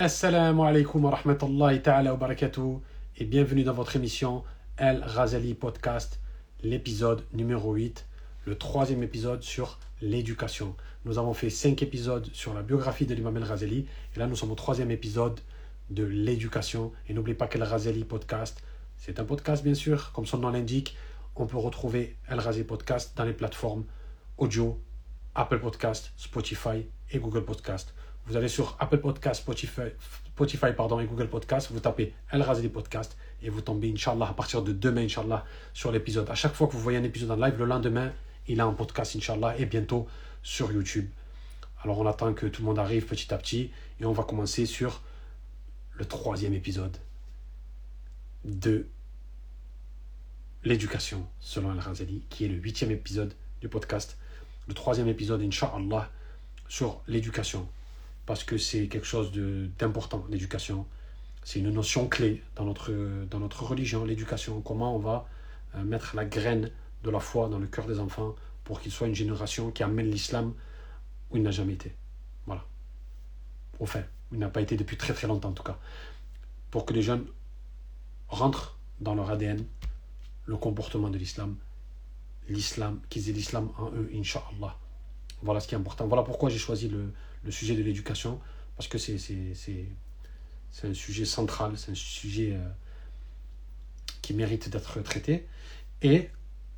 Assalamu alaikum wa rahmatullahi ta'ala wa barakatuh et bienvenue dans votre émission El Razali Podcast, l'épisode numéro 8, le troisième épisode sur l'éducation. Nous avons fait cinq épisodes sur la biographie de l'imam El Razali et là nous sommes au troisième épisode de l'éducation. Et n'oubliez pas qu'El Razali Podcast, c'est un podcast bien sûr, comme son nom l'indique, on peut retrouver El Razali Podcast dans les plateformes audio, Apple Podcast, Spotify et Google Podcast. Vous allez sur Apple Podcast, Spotify, pardon, et Google Podcast, vous tapez El Razali Podcast et vous tombez, Inch'Allah, à partir de demain, Inch'Allah, sur l'épisode. À chaque fois que vous voyez un épisode en live, le lendemain, il a un podcast, Inch'Allah, et bientôt sur YouTube. Alors on attend que tout le monde arrive petit à petit et on va commencer sur le troisième épisode de l'éducation selon El Razali, qui est le huitième épisode du podcast. Le troisième épisode, Inch'Allah, sur l'éducation parce que c'est quelque chose d'important, l'éducation. C'est une notion clé dans notre, dans notre religion, l'éducation. Comment on va euh, mettre la graine de la foi dans le cœur des enfants pour qu'ils soient une génération qui amène l'islam où il n'a jamais été. Voilà. Au fait, il n'a pas été depuis très très longtemps en tout cas. Pour que les jeunes rentrent dans leur ADN le comportement de l'islam, l'islam, qu'ils aient l'islam en eux, inshallah. Voilà ce qui est important. Voilà pourquoi j'ai choisi le, sujet de l'éducation, parce que c'est un sujet central, c'est un sujet euh, qui mérite d'être traité. Et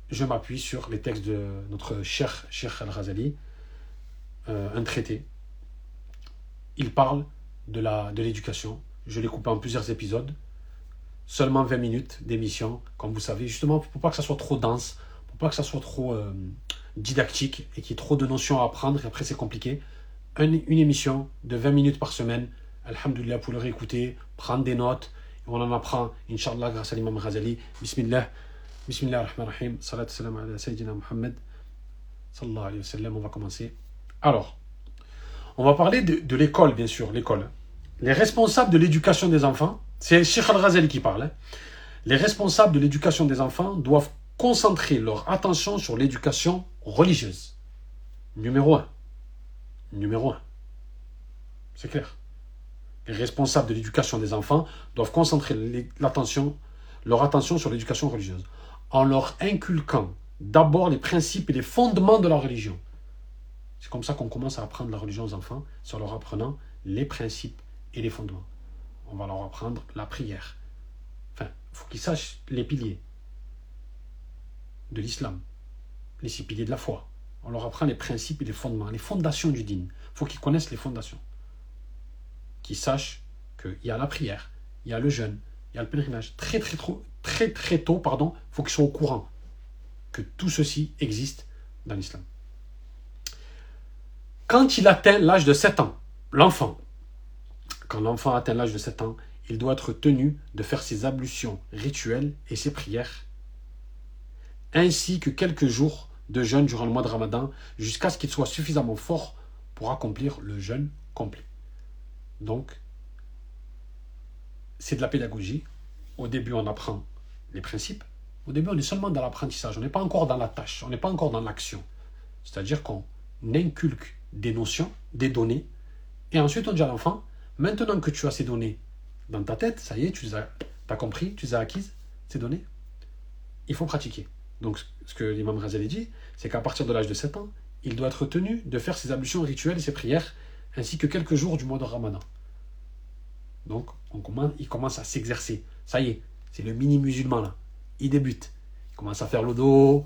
je m'appuie sur les textes de notre cher Cheikh Al-Razali, euh, un traité. Il parle de l'éducation. Je l'ai coupé en plusieurs épisodes. Seulement 20 minutes d'émission, comme vous savez, justement pour pas que ça soit trop dense, pour pas que ça soit trop euh, didactique et qu'il y ait trop de notions à apprendre et après c'est compliqué une, une, émission de 20 minutes par semaine. Alhamdulillah, pour le réécouter, prendre des notes. on en apprend, Inch'Allah, grâce à l'imam Ghazali. Bismillah. Bismillah ar-Rahman ar-Rahim. Salat salam ala Sayyidina Muhammad. Sallallahu alayhi wa sallam. On va commencer. Alors, on va parler de, de l'école, bien sûr, l'école. Les responsables de l'éducation des enfants, c'est Sheikh al-Ghazali qui parle. Hein. Les responsables de l'éducation des enfants doivent concentrer leur attention sur l'éducation religieuse. Numéro 1 numéro un. C'est clair. Les responsables de l'éducation des enfants doivent concentrer leur attention sur l'éducation religieuse, en leur inculquant d'abord les principes et les fondements de la religion. C'est comme ça qu'on commence à apprendre la religion aux enfants, c'est en leur apprenant les principes et les fondements. On va leur apprendre la prière. Enfin, il faut qu'ils sachent les piliers de l'islam, les six piliers de la foi, on leur apprend les principes et les fondements, les fondations du dîme. Il faut qu'ils connaissent les fondations. Qu'ils sachent qu'il y a la prière, il y a le jeûne, il y a le pèlerinage. Très très trop, très très tôt, pardon, il faut qu'ils soient au courant que tout ceci existe dans l'islam. Quand il atteint l'âge de 7 ans, l'enfant, quand l'enfant atteint l'âge de 7 ans, il doit être tenu de faire ses ablutions rituelles et ses prières, ainsi que quelques jours de jeûne durant le mois de Ramadan jusqu'à ce qu'il soit suffisamment fort pour accomplir le jeûne complet. Donc, c'est de la pédagogie. Au début, on apprend les principes. Au début, on est seulement dans l'apprentissage. On n'est pas encore dans la tâche. On n'est pas encore dans l'action. C'est-à-dire qu'on inculque des notions, des données. Et ensuite, on dit à l'enfant, maintenant que tu as ces données dans ta tête, ça y est, tu as, as compris, tu les as acquises, ces données, il faut pratiquer. Donc, ce que l'imam Razali dit, c'est qu'à partir de l'âge de 7 ans, il doit être tenu de faire ses ablutions rituelles et ses prières, ainsi que quelques jours du mois de Ramadan. Donc, on commence, il commence à s'exercer. Ça y est, c'est le mini musulman là. Il débute. Il commence à faire le dos.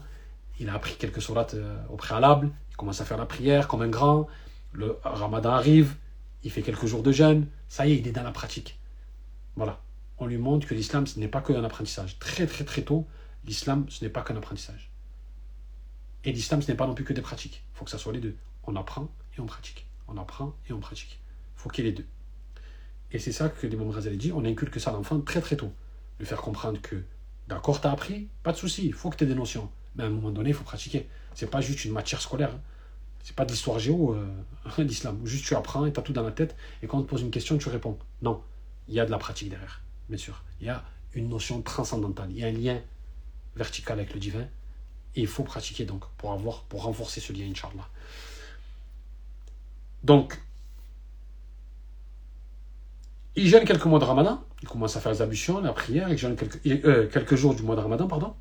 Il a appris quelques sourates euh, au préalable. Il commence à faire la prière comme un grand. Le Ramadan arrive. Il fait quelques jours de jeûne. Ça y est, il est dans la pratique. Voilà. On lui montre que l'islam, ce n'est pas que un apprentissage. Très, très, très tôt, l'islam, ce n'est pas qu'un apprentissage. Et l'islam, ce n'est pas non plus que des pratiques. Il faut que ça soit les deux. On apprend et on pratique. On apprend et on pratique. Il faut qu'il y ait les deux. Et c'est ça que l'imam Razali dit, on inculque ça à l'enfant très très tôt. Lui faire comprendre que, d'accord, tu as appris, pas de souci, il faut que tu aies des notions. Mais à un moment donné, il faut pratiquer. C'est pas juste une matière scolaire. Ce hein. C'est pas de l'histoire géo, euh, l'islam. Juste tu apprends et tu as tout dans la tête. Et quand on te pose une question, tu réponds. Non, il y a de la pratique derrière, bien sûr. Il y a une notion transcendantale. Il y a un lien vertical avec le divin. Et il faut pratiquer donc pour avoir, pour renforcer ce lien, Inch'Allah. Donc, il jeûne quelques mois de ramadan, il commence à faire les ablutions, la prière, il quelques, euh, quelques jours du mois de ramadan, pardon,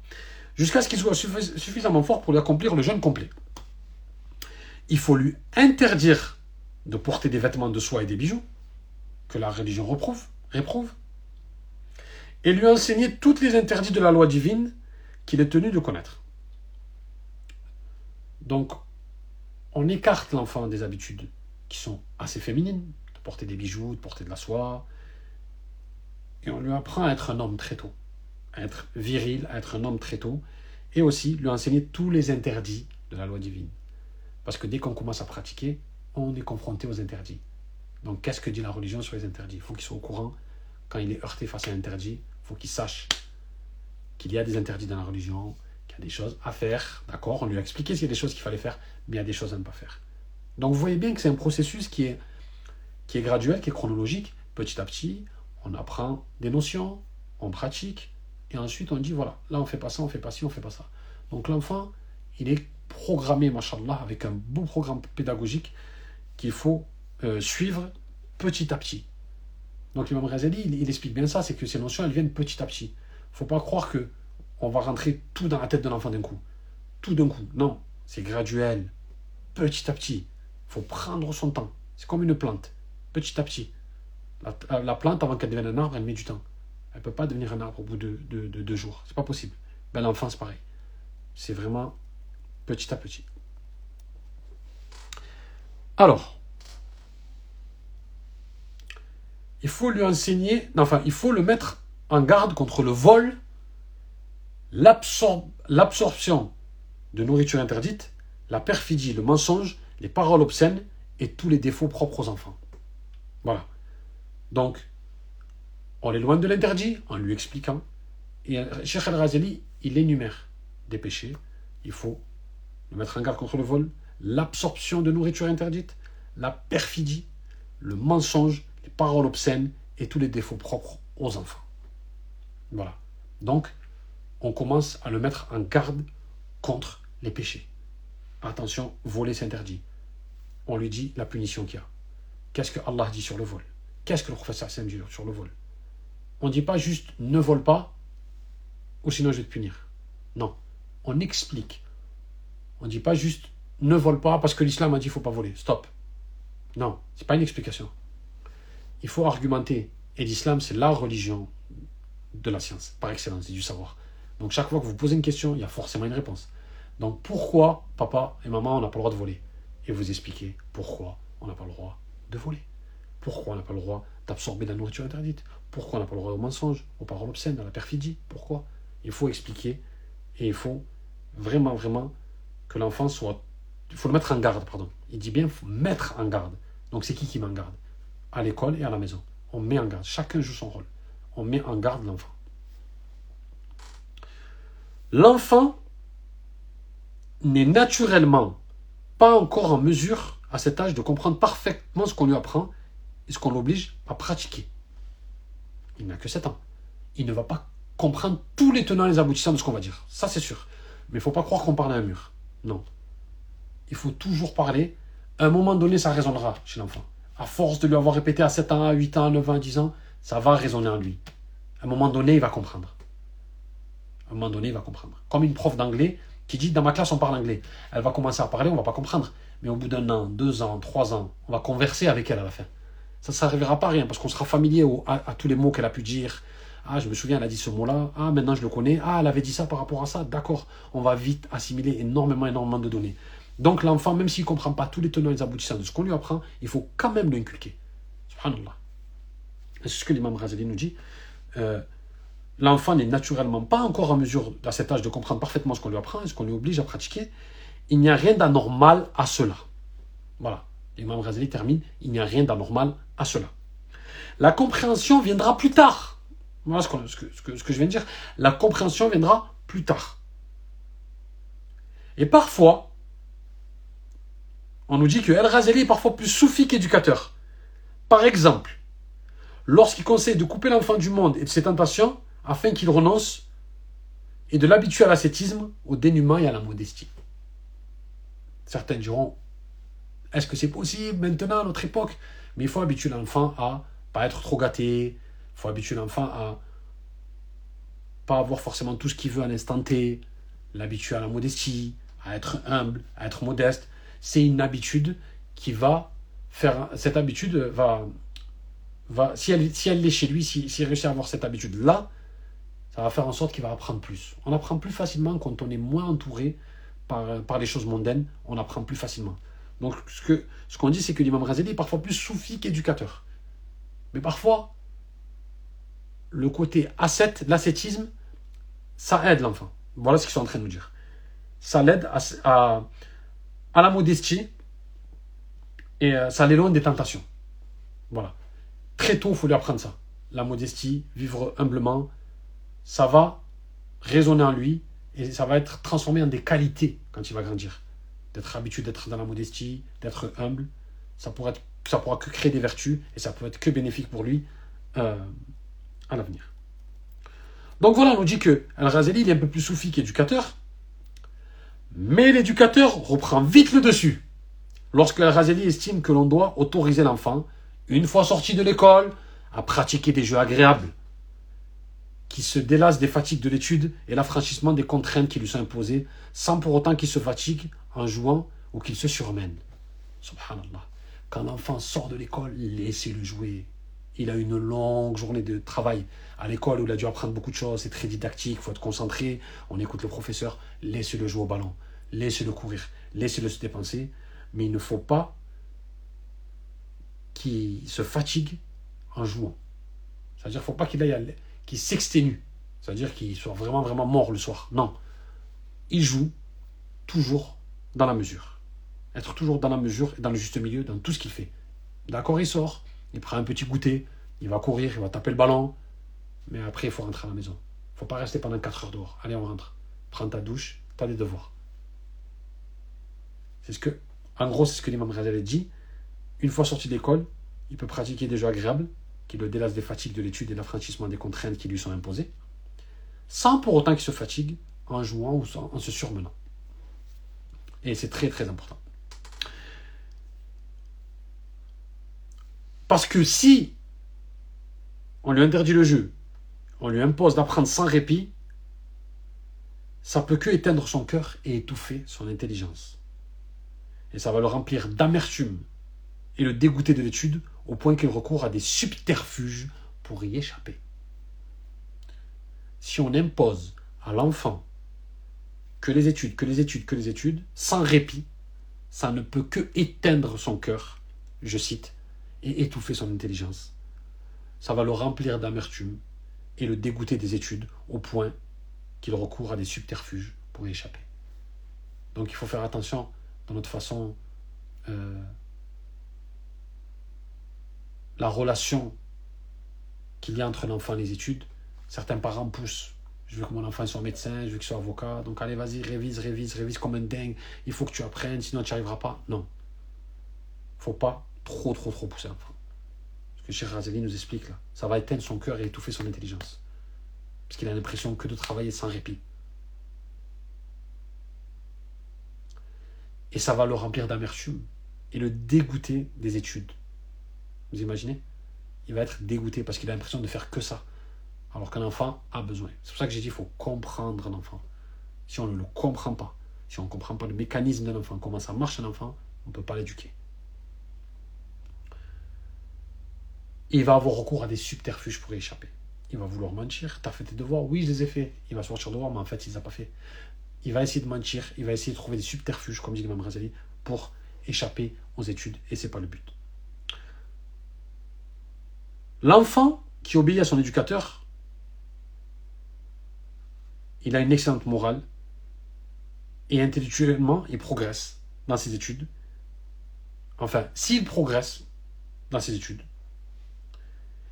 jusqu'à ce qu'il soit suffisamment fort pour lui accomplir le jeûne complet. Il faut lui interdire de porter des vêtements de soie et des bijoux, que la religion reprouve, réprouve, et lui enseigner toutes les interdits de la loi divine qu'il est tenu de connaître. Donc, on écarte l'enfant des habitudes qui sont assez féminines, de porter des bijoux, de porter de la soie, et on lui apprend à être un homme très tôt, à être viril, à être un homme très tôt, et aussi lui enseigner tous les interdits de la loi divine. Parce que dès qu'on commence à pratiquer, on est confronté aux interdits. Donc qu'est-ce que dit la religion sur les interdits? Il faut qu'il soit au courant, quand il est heurté face à un interdit, il faut qu'il sache qu'il y a des interdits dans la religion, qu'il y a des choses à faire, d'accord? On lui a expliqué qu'il y a des choses qu'il fallait faire, mais il y a des choses à ne pas faire. Donc vous voyez bien que c'est un processus qui est, qui est graduel, qui est chronologique. Petit à petit, on apprend des notions, on pratique, et ensuite on dit voilà, là on fait pas ça, on fait pas ci, on fait pas ça. Donc l'enfant, il est programmé, machallah, avec un beau programme pédagogique qu'il faut euh, suivre petit à petit. Donc l'imam Razali, il, il, explique bien ça, c'est que ces notions, elles viennent petit à petit. Faut pas croire que on va rentrer tout dans la tête de l'enfant d'un coup. Tout d'un coup. Non, c'est graduel, petit à petit. Faut prendre son temps. C'est comme une plante, petit à petit. La, plante, avant qu'elle devienne un arbre, elle met du temps. Elle ne peut pas devenir un arbre au bout de, deux jours. C'est pas possible. Ben, l'enfant, c'est pareil. C'est vraiment petit à petit. Alors, il faut lui enseigner, enfin, il faut le mettre en garde contre le vol, l'absorption de nourriture interdite, la perfidie, le mensonge, les paroles obscènes et tous les défauts propres aux enfants. Voilà. Donc, on l'éloigne de l'interdit en lui expliquant. Et Cheikh Al-Razali, il énumère des péchés. Il faut le mettre en garde contre le vol, l'absorption de nourriture interdite, la perfidie, le mensonge, les paroles obscènes et tous les défauts propres aux enfants. Voilà. Donc, on commence à le mettre en garde contre les péchés. Attention, voler c'est interdit. On lui dit la punition qu'il y a. Qu'est-ce que Allah dit sur le vol? Qu'est-ce que le professeur Sam dit sur le vol? On ne dit pas juste ne vole pas, ou sinon je vais te punir. Non. On explique. On ne dit pas juste ne vole pas parce que l'islam a dit faut pas voler. Stop. Non, ce n'est pas une explication. Il faut argumenter. Et l'islam, c'est la religion de la science, par excellence, et du savoir. Donc chaque fois que vous posez une question, il y a forcément une réponse. Donc pourquoi papa et maman, on n'a pas le droit de voler? Et vous expliquez pourquoi on n'a pas le droit de voler. Pourquoi on n'a pas le droit d'absorber de la nourriture interdite? Pourquoi on n'a pas le droit au mensonge, aux paroles obscènes, à la perfidie? Pourquoi? Il faut expliquer et il faut vraiment, vraiment que l'enfant soit... Il faut le mettre en garde, pardon. Il dit bien, mettre en garde. Donc c'est qui qui met en garde? À l'école et à la maison. On met en garde. Chacun joue son rôle. On met en garde l'enfant. L'enfant n'est naturellement pas encore en mesure à cet âge de comprendre parfaitement ce qu'on lui apprend est ce qu'on l'oblige à pratiquer. Il n'a que 7 ans. Il ne va pas comprendre tous les tenants et les aboutissants de ce qu'on va dire. Ça, c'est sûr. Mais il ne faut pas croire qu'on parle à un mur. Non. Il faut toujours parler. À un moment donné, ça résonnera chez l'enfant. À force de lui avoir répété à 7 ans, à 8 ans, à 9 ans, à 10 ans, ça va résonner en lui. À un moment donné, il va comprendre. À un moment donné, il va comprendre. Comme une prof d'anglais qui dit, dans ma classe, on parle anglais. Elle va commencer à parler, on ne va pas comprendre. Mais au bout d'un an, deux ans, trois ans, on va converser avec elle à la fin ça ne servira pas à rien parce qu'on sera familier à, tous les mots qu'elle a pu dire. Ah, je me souviens, elle a dit ce mot-là. Ah, maintenant je le connais. Ah, elle avait dit ça par rapport à ça. D'accord. On va vite assimiler énormément, énormément de données. Donc l'enfant, même s'il ne comprend pas tous les tenants et les aboutissants de ce qu'on lui apprend, il faut quand même l'inculquer. Subhanallah. C'est ce que l'imam Razali nous dit. Euh, l'enfant n'est naturellement pas encore en mesure, à cet âge, de comprendre parfaitement ce qu'on lui apprend et ce qu'on lui oblige à pratiquer. Il n'y a rien d'anormal à cela. Voilà. L'imam Razali termine, il n'y a rien d'anormal à cela. La compréhension viendra plus tard. Voilà ce que, je viens de dire. La compréhension viendra plus tard. Et parfois, on nous dit que El Razali est parfois plus soufi qu'éducateur. Par exemple, lorsqu'il conseille de couper l'enfant du monde et de ses tentations afin qu'il renonce et de l'habituer à l'ascétisme, au dénuement et à la modestie. Certains diront est-ce que c'est possible maintenant, à notre époque? Mais il faut habituer l'enfant à pas être trop gâté. Il faut habituer l'enfant à pas avoir forcément tout ce qu'il veut à l'instant T, l'habituer à la modestie, à être humble, à être modeste. C'est une habitude qui va faire. Cette habitude va. Si, elle, si elle est chez lui, s'il si, réussit à avoir cette habitude-là, ça va faire en sorte qu'il va apprendre plus. On apprend plus facilement quand on est moins entouré par, les choses mondaines, on apprend plus facilement. Donc ce qu'on dit, c'est que l'imam Razali est parfois plus soufi qu'éducateur. Mais parfois, le côté ascète, l'ascétisme, ça aide l'enfant. Voilà ce qu'ils sont en train de nous dire. Ça l'aide à, à, la modestie et euh, ça l'éloigne des tentations. Voilà. Très tôt, il faut lui apprendre ça. La modestie, vivre humblement, ça va résonner en lui et ça va être transformé en des qualités quand il va grandir. D'être habitué d'être dans la modestie, d'être humble, ça pourra, pourra que créer des vertus et ça peut être que bénéfique pour lui euh, à l'avenir. Donc voilà, on nous dit que Al-Razali, il est un peu plus soufi qu'éducateur. Mais l'éducateur reprend vite le dessus. Lorsque Al-Razali estime que l'on doit autoriser l'enfant, une fois sorti de l'école, à pratiquer des jeux agréables, qui se délasse des fatigues de l'étude et l'affranchissement des contraintes qui lui sont imposées, sans pour autant qu'il se fatigue en jouant ou qu'il se surmène. Subhanallah. Quand l'enfant sort de l'école, laissez-le jouer. Il a une longue journée de travail à l'école où il a dû apprendre beaucoup de choses, c'est très didactique, il faut être concentré, on écoute le professeur, laissez-le jouer au ballon, laissez-le courir, laissez-le se dépenser, mais il ne faut pas se fatigue en jouant. C'est-à-dire qu'il ne faut pas qu'il aille qu'il s'exténue, c'est-à-dire qu'il soit vraiment vraiment mort le soir. Non, il joue toujours dans la mesure. Être toujours dans la mesure et dans le juste milieu dans tout ce qu'il fait. D'accord, il sort, il prend un petit goûter, il va courir, il va taper le ballon, mais après, il faut rentrer à la maison. Il ne faut pas rester pendant 4 heures dehors. Allez, on rentre. Prends ta douche, tu as des devoirs. C'est ce que, en gros, c'est ce que l'imam Razali dit. Une fois sorti d'école, il peut pratiquer des jeux agréables qui le délassent des fatigues de l'étude et l'affranchissement des contraintes qui lui sont imposées, sans pour autant qu'il se fatigue en jouant ou en se surmenant. Et c'est très très important. Parce que si on lui interdit le jeu, on lui impose d'apprendre sans répit, ça peut que éteindre son cœur et étouffer son intelligence. Et ça va le remplir d'amertume et le dégoûter de l'étude au point qu'il recourt à des subterfuges pour y échapper. Si on impose à l'enfant que les études, que les études, que les études, sans répit, ça ne peut que éteindre son cœur, je cite, et étouffer son intelligence. Ça va le remplir d'amertume et le dégoûter des études au point qu'il recourt à des subterfuges pour y échapper. Donc il faut faire attention dans notre façon, euh, la relation qu'il y a entre l'enfant et les études. Certains parents poussent. Je veux que mon enfant soit médecin, je veux qu'il soit avocat. Donc allez, vas-y, révise, révise, révise comme un dingue. Il faut que tu apprennes, sinon tu n'y arriveras pas. Non. faut pas trop, trop, trop pousser l'enfant. Ce que Cheikh nous explique là. Ça va éteindre son cœur et étouffer son intelligence. Parce qu'il a l'impression que de travailler sans répit. Et ça va le remplir d'amertume et le dégoûter des études. Vous imaginez? Il va être dégoûté parce qu'il a l'impression de faire que ça. Alors qu'un enfant a besoin. C'est pour ça que j'ai dit qu'il faut comprendre un enfant. Si on ne le comprend pas, si on ne comprend pas le mécanisme d'un enfant, comment ça marche un enfant, on ne peut pas l'éduquer. il va avoir recours à des subterfuges pour y échapper. Il va vouloir mentir. Tu as fait tes devoirs Oui, je les ai faits. Il va sortir dehors, mais en fait, il ne les a pas fait. Il va essayer de mentir. Il va essayer de trouver des subterfuges, comme dit Imam Razali, pour échapper aux études. Et ce n'est pas le but. L'enfant qui obéit à son éducateur, il a une excellente morale et intellectuellement, il progresse dans ses études. Enfin, s'il progresse dans ses études,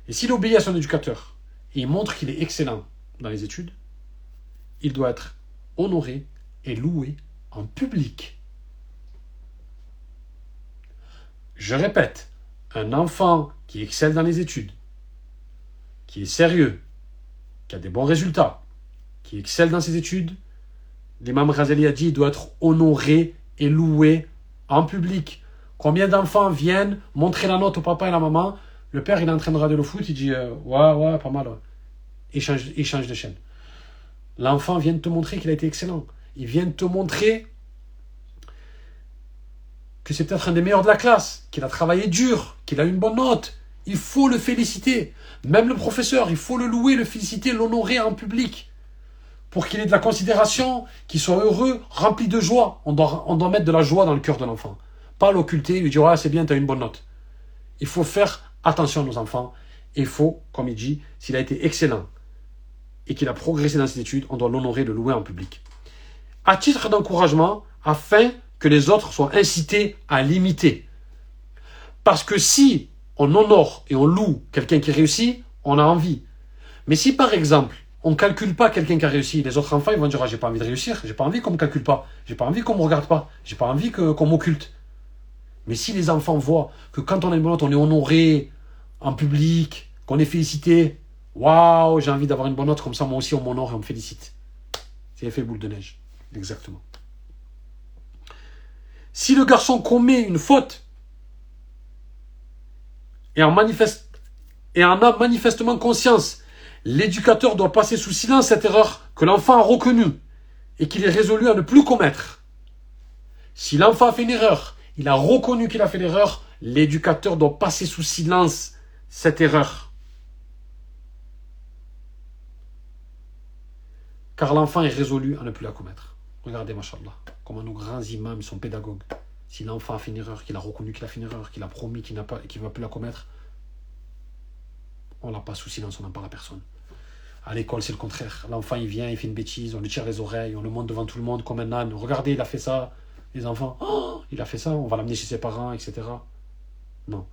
et s'il obéit à son éducateur et montre qu'il est excellent dans les études, il doit être honoré et loué en public. Je répète, un enfant qui excelle dans les études, qui est sérieux, qui a des bons résultats, qui excelle dans ses études, l'imam Razali a dit il doit être honoré et loué en public. Combien d'enfants viennent montrer la note au papa et à la maman? Le père, il est en train de regarder le foot, il dit euh, Ouais, ouais, pas mal. Il, change, il change de chaîne. L'enfant vient de te montrer qu'il a été excellent. Il vient de te montrer que c'est peut-être un des meilleurs de la classe, qu'il a travaillé dur, qu'il a une bonne note. Il faut le féliciter. Même le professeur, il faut le louer, le féliciter, l'honorer en public. Pour qu'il ait de la considération, qu'il soit heureux, rempli de joie. On doit, mettre de la joie dans le cœur de l'enfant. Pas l'occulter, lui dire, ah, c'est bien, tu as une bonne note. Il faut faire attention à nos enfants. Il faut, comme il dit, s'il a été excellent et qu'il a progressé dans ses études, on doit l'honorer, le louer en public. À titre d'encouragement, afin que les autres soient incités à l'imiter. Parce que si on honore et on loue quelqu'un qui réussit, on a envie. Mais si par exemple, on ne calcule pas quelqu'un qui a réussi, les autres enfants ils vont dire ah, j'ai pas envie de réussir, j'ai pas envie qu'on me calcule pas, j'ai pas envie qu'on me regarde pas, j'ai pas envie qu'on m'occulte. Mais si les enfants voient que quand on a une bonne note, on est honoré en public, qu'on est félicité, waouh, j'ai envie d'avoir une bonne note, comme ça moi aussi on m'honore et on me félicite. C'est l'effet boule de neige. Exactement. Si le garçon commet une faute et en, a manifestement conscience, l'éducateur doit passer sous silence cette erreur que l'enfant a reconnue et qu'il est résolu à ne plus commettre. Si l'enfant a fait une erreur, il a reconnu qu'il a fait l'erreur, l'éducateur doit passer sous silence cette erreur. Car l'enfant est résolu à ne plus la commettre. Regardez, machallah, comment nos grands imams sont pédagogues. Si l'enfant a fait une erreur, qu'il a reconnu qu'il a fait une erreur, qu'il a promis qu'il ne va plus la commettre, on l'a pas sous silence, on n'en parle à personne. À l'école, c'est le contraire. L'enfant, il vient, il fait une bêtise, on lui tire les oreilles, on le montre devant tout le monde comme un âne. Regardez, il a fait ça. Les enfants, oh, il a fait ça, on va l'amener chez ses parents, etc. Non.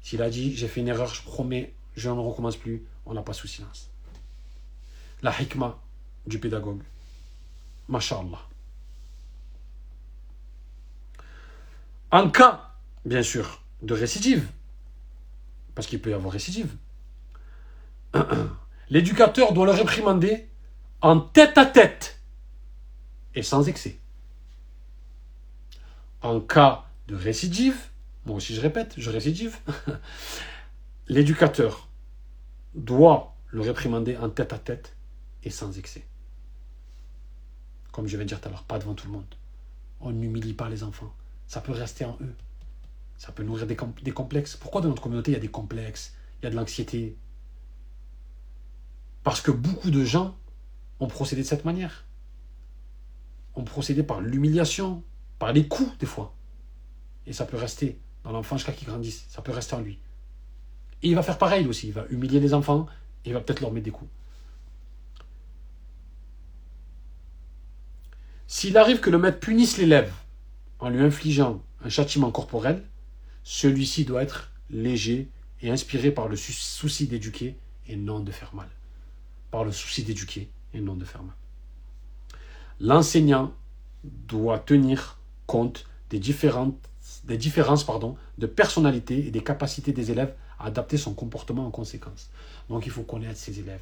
S'il a dit, j'ai fait une erreur, je promets, je ne recommence plus, on n'a pas sous silence. La hikmah du pédagogue. Masha'Allah. En cas, bien sûr, de récidive, parce qu'il peut y avoir récidive, l'éducateur doit le réprimander en tête à tête et sans excès. En cas de récidive, moi aussi je répète, je récidive, l'éducateur doit le réprimander en tête à tête et sans excès. Comme je viens de dire tout à l'heure, pas devant tout le monde. On n'humilie pas les enfants ça peut rester en eux. Ça peut nourrir des, complexes. Pourquoi dans notre communauté, il y a des complexes, il y a de l'anxiété? Parce que beaucoup de gens ont procédé de cette manière. Ont procédé par l'humiliation, par les coups, des fois. Et ça peut rester dans l'enfant jusqu'à qu'il grandisse. Ça peut rester en lui. Et il va faire pareil aussi. Il va humilier les enfants et il va peut-être leur mettre des coups. S'il arrive que le maître punisse l'élève en lui infligeant un châtiment corporel, celui-ci doit être léger et inspiré par le souci d'éduquer et non de faire mal. Par le souci d'éduquer et non de faire mal. L'enseignant doit tenir compte des, différences de personnalité et des capacités des élèves à adapter son comportement en conséquence. Donc il faut connaître ses élèves.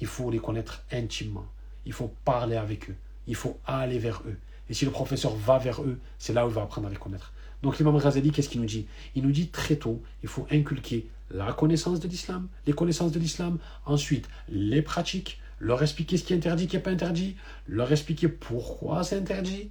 Il faut les connaître intimement. Il faut parler avec eux. Il faut aller vers eux. Et si le professeur va vers eux, c'est là où il va apprendre à les connaître. Donc l'imam Ghazali, qu'est-ce qu'il nous dit? Il nous dit très tôt, il faut inculquer la connaissance de l'islam, les connaissances de l'islam, ensuite les pratiques, leur expliquer ce qui est interdit, ce qui n'est pas interdit, leur expliquer pourquoi c'est interdit,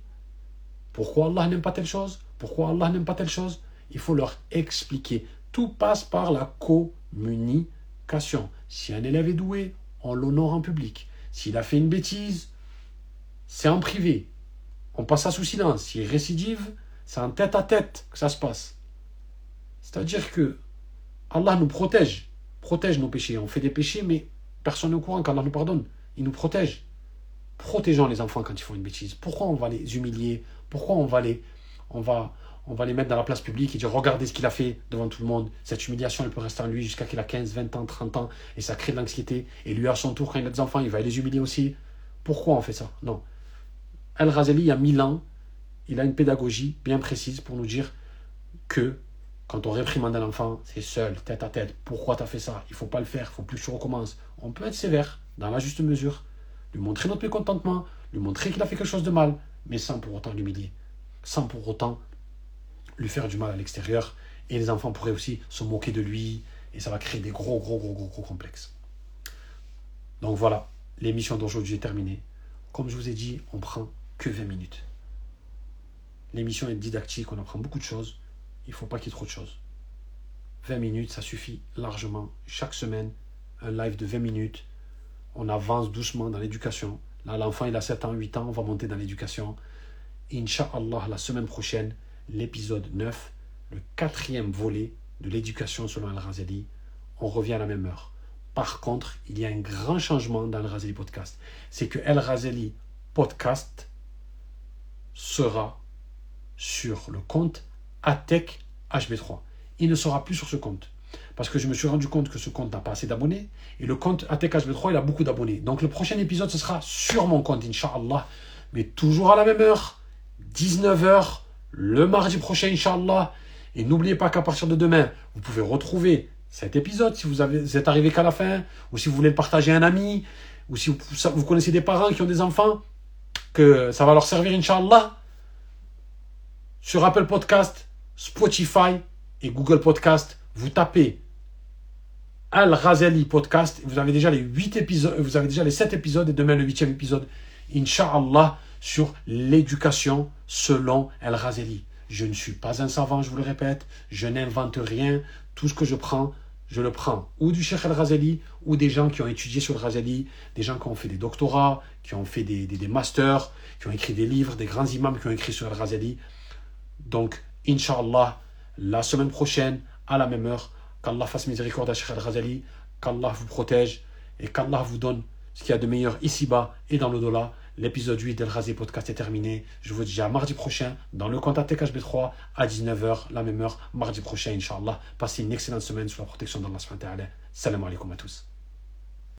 pourquoi Allah n'aime pas telle chose, pourquoi Allah n'aime pas telle chose. Il faut leur expliquer. Tout passe par la communication. Si un élève est doué, on l'honore en public. S'il a fait une bêtise, c'est en privé on passe ça sous silence. S'il récidive, c'est en tête à tête que ça se passe. C'est-à-dire que Allah nous protège, protège nos péchés. On fait des péchés, mais personne n'est au courant qu'Allah nous pardonne. Il nous protège. Protégeons les enfants quand ils font une bêtise. Pourquoi on va les humilier? Pourquoi on va les, on va, on va les mettre dans la place publique et dire regardez ce qu'il a fait devant tout le monde. Cette humiliation, elle peut rester en lui jusqu'à qu'il a 15, 20 ans, 30 ans et ça crée de l'anxiété. Et lui, à son tour, quand il a des enfants, il va les humilier aussi. Pourquoi on fait ça? Non. Al-Razali, il y a mille ans, il a une pédagogie bien précise pour nous dire que quand on réprimande un enfant, c'est seul, tête à tête. Pourquoi tu as fait ça? Il faut pas le faire, il faut plus que tu recommences. On peut être sévère, dans la juste mesure, lui montrer notre mécontentement, lui montrer qu'il a fait quelque chose de mal, mais sans pour autant l'humilier, sans pour autant lui faire du mal à l'extérieur. Et les enfants pourraient aussi se moquer de lui et ça va créer des gros, gros, gros, gros, gros complexes. Donc voilà, l'émission d'aujourd'hui est terminée. Comme je vous ai dit, on prend que 20 minutes. L'émission est didactique, on apprend beaucoup de choses. Il ne faut pas qu'il y ait trop de choses. 20 minutes, ça suffit largement. Chaque semaine, un live de 20 minutes. On avance doucement dans l'éducation. Là, l'enfant, il a 7 ans, 8 ans, on va monter dans l'éducation. Inch'Allah, la semaine prochaine, l'épisode 9, le quatrième volet de l'éducation selon Al-Razali. On revient à la même heure. Par contre, il y a un grand changement dans Al-Razali Podcast. C'est que Al-Razali Podcast sera sur le compte ATEC HB3. Il ne sera plus sur ce compte. Parce que je me suis rendu compte que ce compte n'a pas assez d'abonnés. Et le compte ATEC HB3, il a beaucoup d'abonnés. Donc le prochain épisode, ce sera sur mon compte, Inch'Allah. Mais toujours à la même heure, 19h, le mardi prochain, Inch'Allah. Et n'oubliez pas qu'à partir de demain, vous pouvez retrouver cet épisode si vous, êtes arrivé qu'à la fin, ou si vous voulez le partager à un ami, ou si vous connaissez des parents qui ont des enfants, que ça va leur servir, Inch'Allah. Sur Apple Podcast, Spotify et Google Podcast, vous tapez Al-Razali Podcast, vous avez déjà les 8 épisodes, vous avez déjà les 7 épisodes et demain le 8e épisode, Inch'Allah, sur l'éducation selon Al-Razali. Je ne suis pas un savant, je vous le répète, je n'invente rien, tout ce que je prends, je le prends ou du Cheikh Al-Razali ou des gens qui ont étudié sur Al-Razali, des gens qui ont fait des doctorats, qui ont fait des, des, masters, qui ont écrit des livres, des grands imams qui ont écrit sur Al-Razali. Donc, Inch'Allah, la semaine prochaine, à la même heure, qu'Allah fasse miséricorde à Cheikh Al-Razali, qu'Allah vous protège et qu'Allah vous donne ce qu'il y a de meilleur ici-bas et dans l'au-delà. L'épisode 8 d'El Razi Podcast est terminé. Je vous dis à mardi prochain dans le compte TKHB3 à 19h, la même heure, mardi prochain, Inch'Allah. Passez une excellente semaine sous la protection d'Allah. Salam alaikum à tous.